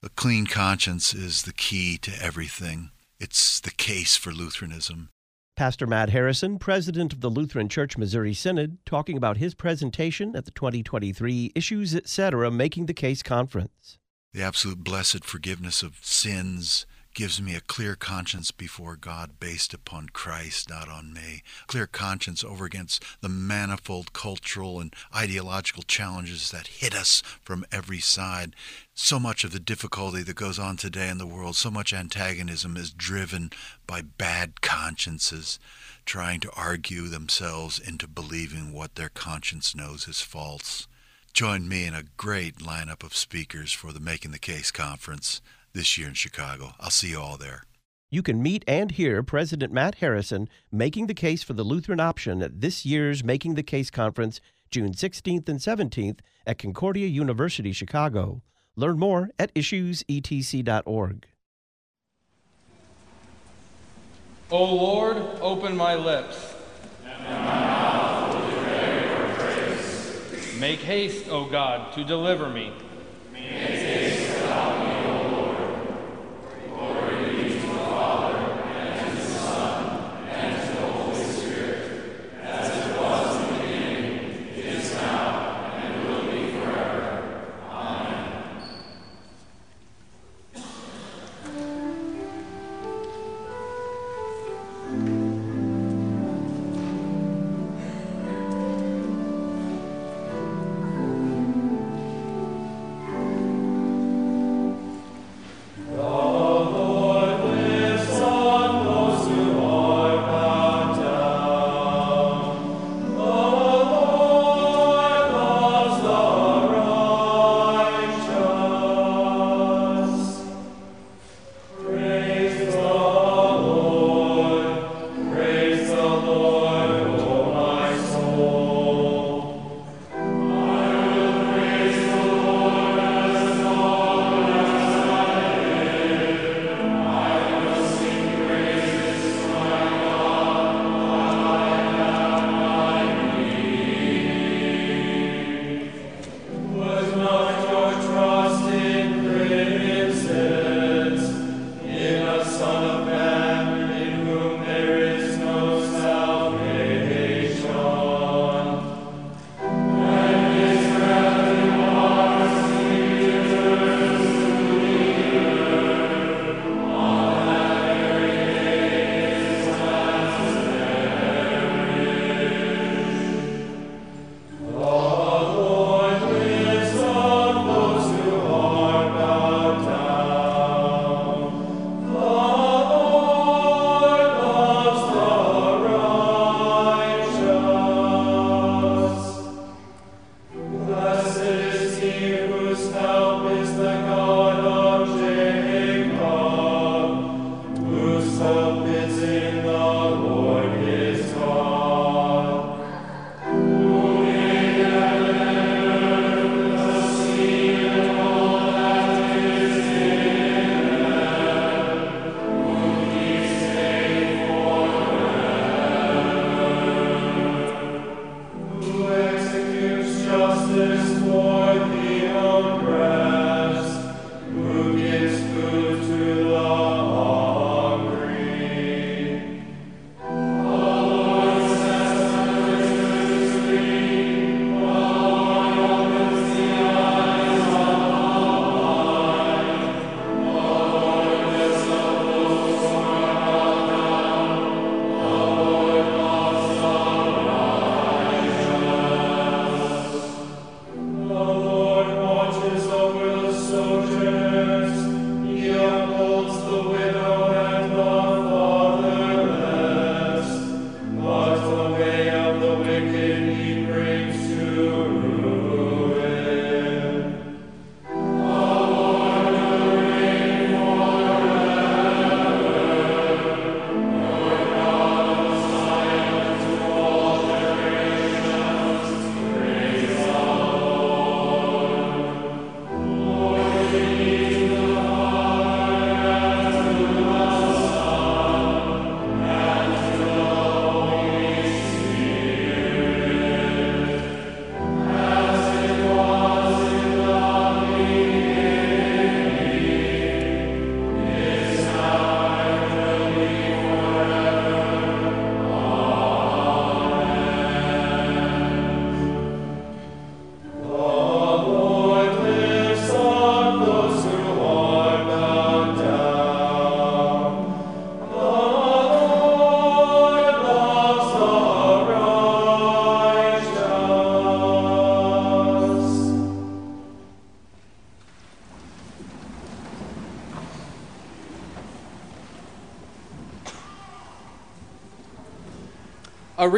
A clean conscience is the key to everything. It's the case for Lutheranism. Pastor Matt Harrison, president of the Lutheran Church Missouri Synod, talking about his presentation at the 2023 Issues Etc. Making the Case Conference. The absolute blessed forgiveness of sins gives me a clear conscience before God based upon Christ, not on me. Clear conscience over against the manifold cultural and ideological challenges that hit us from every side. So much of the difficulty that goes on today in the world, so much antagonism is driven by bad consciences trying to argue themselves into believing what their conscience knows is false. Join me in a great lineup of speakers for the Making the Case conference this year in Chicago. I'll see you all there. You can meet and hear President Matt Harrison making the case for the Lutheran option at this year's Making the Case conference, June 16th and 17th at Concordia University, Chicago. Learn more at issuesetc.org. O Lord, open my lips. Make haste, O God, to deliver me. whose help is the God.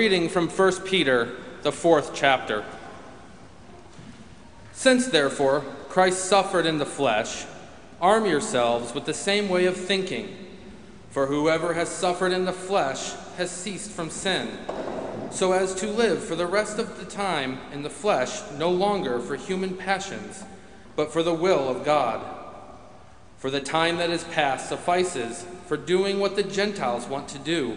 Reading from 1 Peter, the fourth chapter. Since, therefore, Christ suffered in the flesh, arm yourselves with the same way of thinking. For whoever has suffered in the flesh has ceased from sin, so as to live for the rest of the time in the flesh no longer for human passions, but for the will of God. For the time that is past suffices for doing what the Gentiles want to do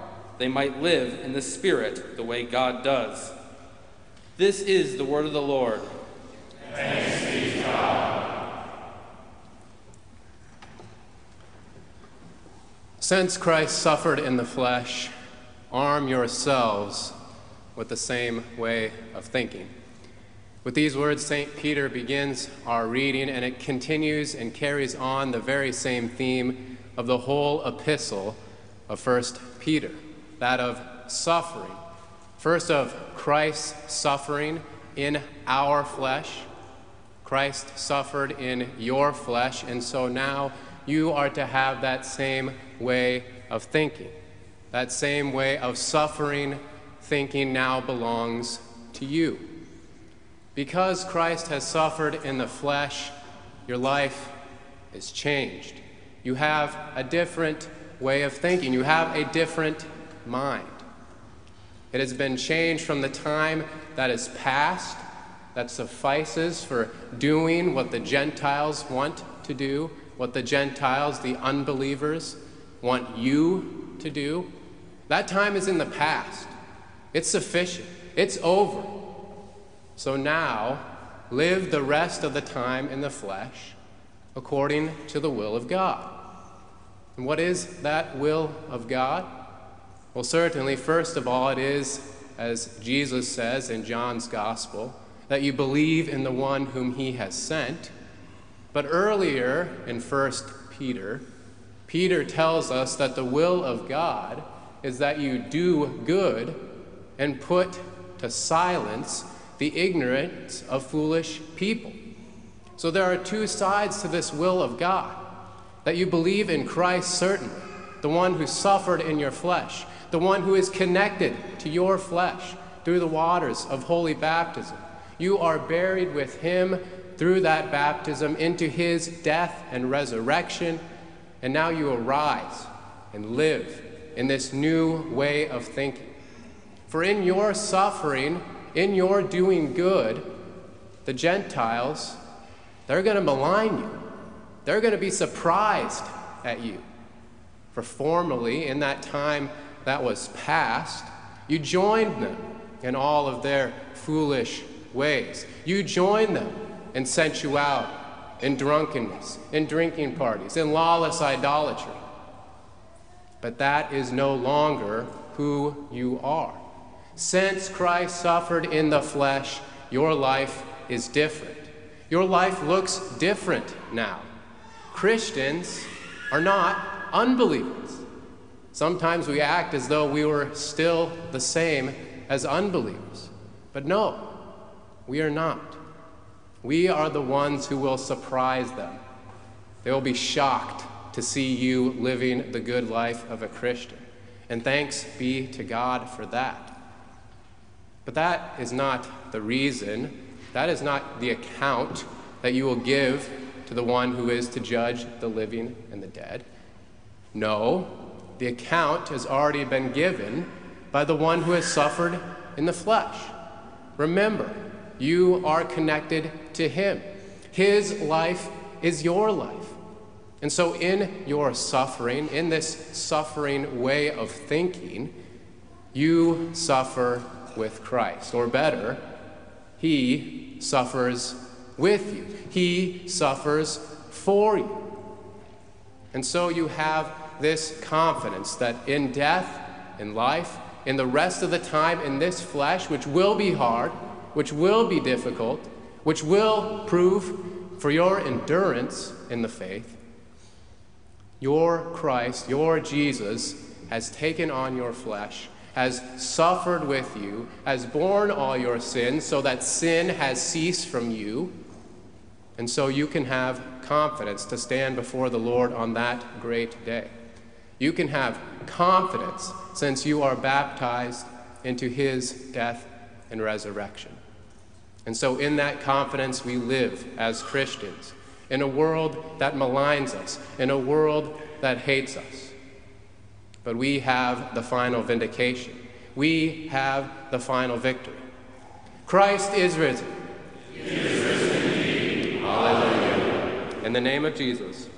they might live in the Spirit the way God does. This is the word of the Lord. Thanks be God. Since Christ suffered in the flesh, arm yourselves with the same way of thinking. With these words, St. Peter begins our reading, and it continues and carries on the very same theme of the whole epistle of 1 Peter that of suffering. First, of Christ's suffering in our flesh. Christ suffered in your flesh, and so now you are to have that same way of thinking. That same way of suffering thinking now belongs to you. Because Christ has suffered in the flesh, your life is changed. You have a different way of thinking. You have a different mind. It has been changed from the time that is past, that suffices for doing what the Gentiles want to do, what the Gentiles, the unbelievers, want you to do. That time is in the past. It's sufficient. It's over. So now, live the rest of the time in the flesh according to the will of God. And what is that will of God? Well, certainly, first of all, it is, as Jesus says in John's Gospel, that you believe in the one whom he has sent. But earlier in 1 Peter, Peter tells us that the will of God is that you do good and put to silence the ignorance of foolish people. So there are two sides to this will of God that you believe in Christ, certainly, the one who suffered in your flesh, the one who is connected to your flesh through the waters of holy baptism. You are buried with him through that baptism into his death and resurrection, and now you arise and live in this new way of thinking. For in your suffering, in your doing good, the Gentiles, they're going to malign you. They're going to be surprised at you. For formerly, in that time that was past, you joined them in all of their foolish ways. You joined them in sensuality, in drunkenness, in drinking parties, in lawless idolatry. But that is no longer who you are. Since Christ suffered in the flesh, your life is different. Your life looks different now. Christians are not unbelievers. Sometimes we act as though we were still the same as unbelievers. But no, we are not. We are the ones who will surprise them. They will be shocked to see you living the good life of a Christian. And thanks be to God for that. But that is not the reason, that is not the account that you will give to the one who is to judge the living and the dead. No, the account has already been given by the one who has suffered in the flesh. Remember, you are connected to him. His life is your life. And so, in your suffering, in this suffering way of thinking, you suffer with Christ. Or better, he suffers with you, he suffers for you. And so, you have this confidence that in death, in life, in the rest of the time in this flesh, which will be hard, which will be difficult, which will prove for your endurance in the faith, your Christ, your Jesus, has taken on your flesh, has suffered with you, has borne all your sins, so that sin has ceased from you. And so you can have confidence to stand before the Lord on that great day. You can have confidence since you are baptized into his death and resurrection. And so, in that confidence, we live as Christians in a world that maligns us, in a world that hates us. But we have the final vindication. We have the final victory. Christ is risen. He is risen indeed. Hallelujah. In the name of Jesus.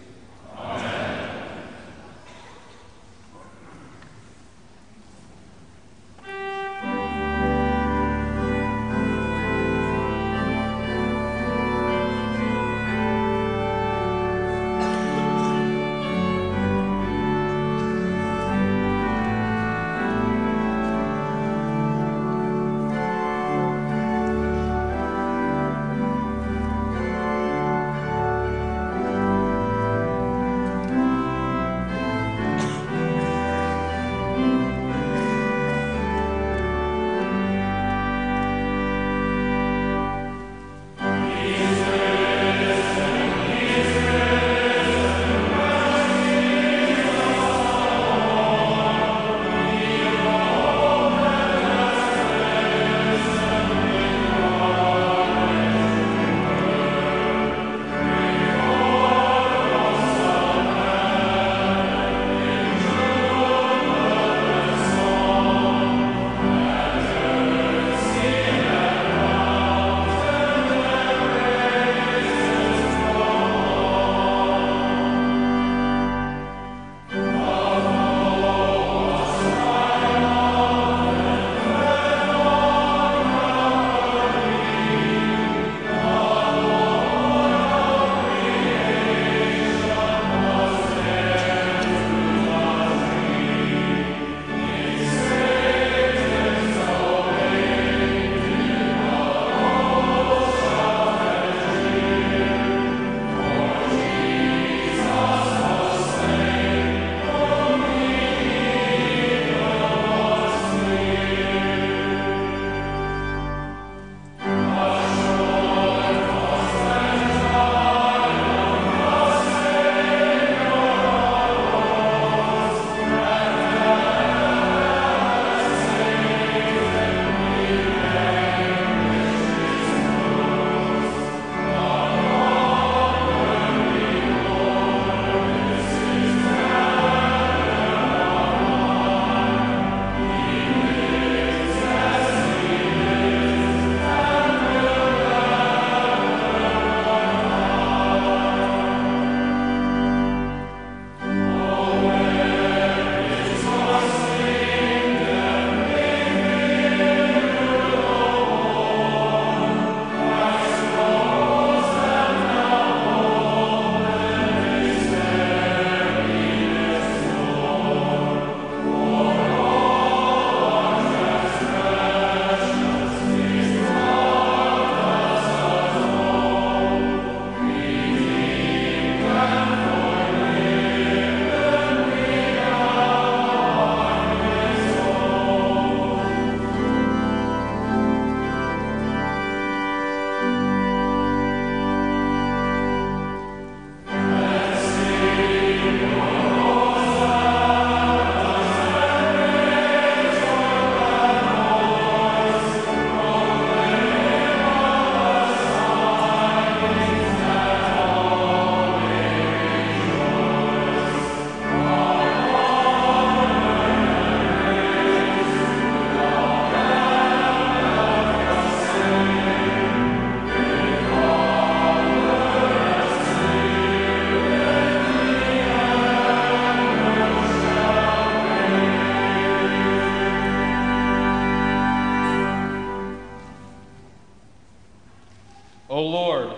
O Lord,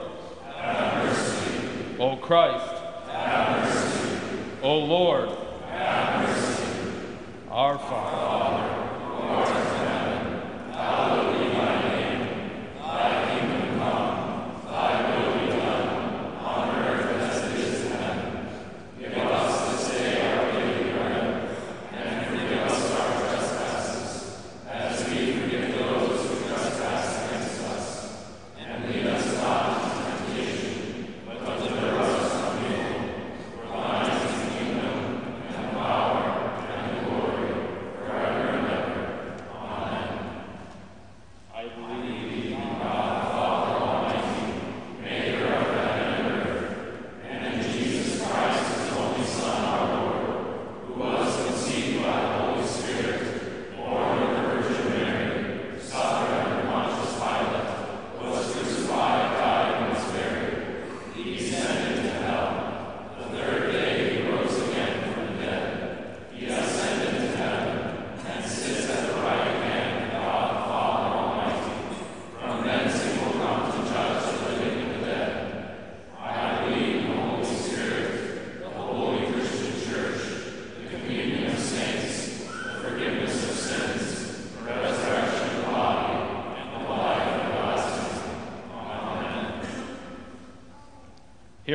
have mercy. O Christ, have mercy. O Lord, have mercy. our Father,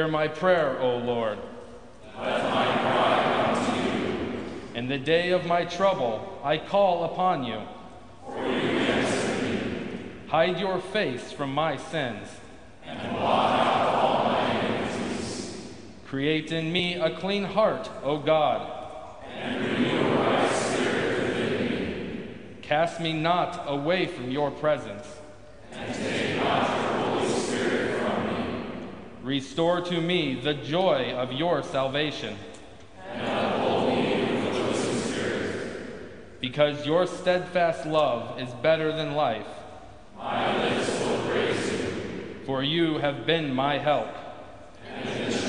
Hear my prayer, O Lord. Let my cry you. In the day of my trouble, I call upon you. For you me. Hide your face from my sins. And blot out all my iniquities. Create in me a clean heart, O God. And renew right spirit within me. Cast me not away from your presence. And take not your Holy Spirit from me. Restore to me the joy of your salvation. Because your steadfast love is better than life. My lips will praise you. For you have been my help. Wings.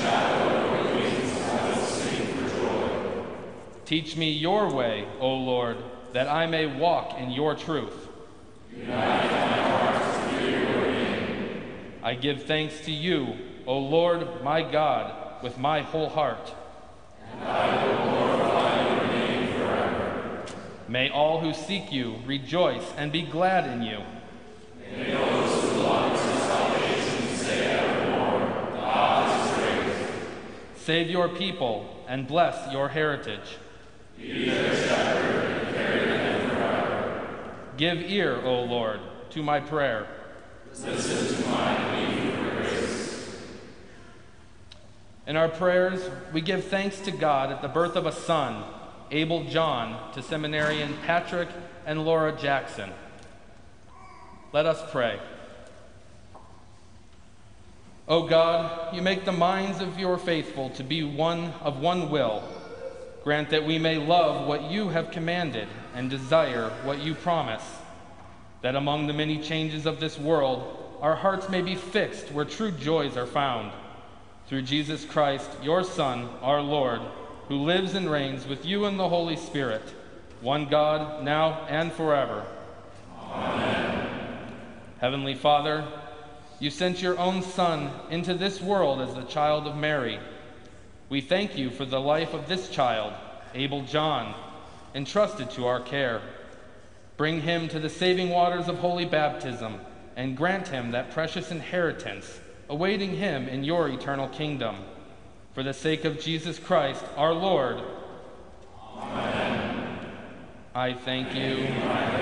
Teach me your way, O Lord, that I may walk in your truth. Unite my heart to your name. I give thanks to you, O Lord my God, with my whole heart. And I will glorify your name forever. May all who seek you rejoice and be glad in you. May those who love your salvation say evermore, God is great. Save your people and bless your heritage. Be their shepherd and carry them forever. Give ear, O Lord, to my prayer. Listen to In our prayers, we give thanks to God at the birth of a son, Abel John, to seminarian Patrick and Laura Jackson. Let us pray. O God, you make the minds of your faithful to be one of one will. Grant that we may love what you have commanded and desire what you promise. That among the many changes of this world, our hearts may be fixed where true joys are found. Through Jesus Christ, your Son, our Lord, who lives and reigns with you in the Holy Spirit, one God, now and forever. Amen. Heavenly Father, you sent your own Son into this world as the child of Mary. We thank you for the life of this child, Abel John, entrusted to our care. Bring him to the saving waters of holy baptism and grant him that precious inheritance awaiting him in your eternal kingdom. For the sake of Jesus Christ, our Lord. Amen. I thank you, my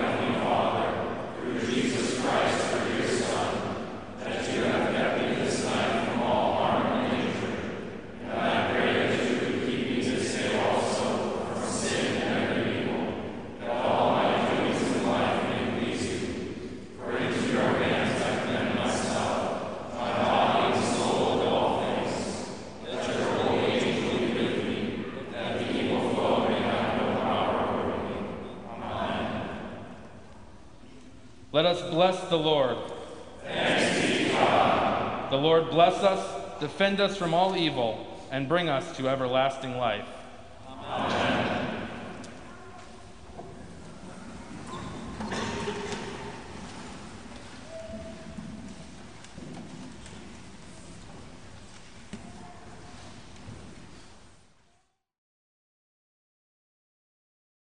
Let us bless the Lord. Thanks be God. The Lord bless us, defend us from all evil, and bring us to everlasting life.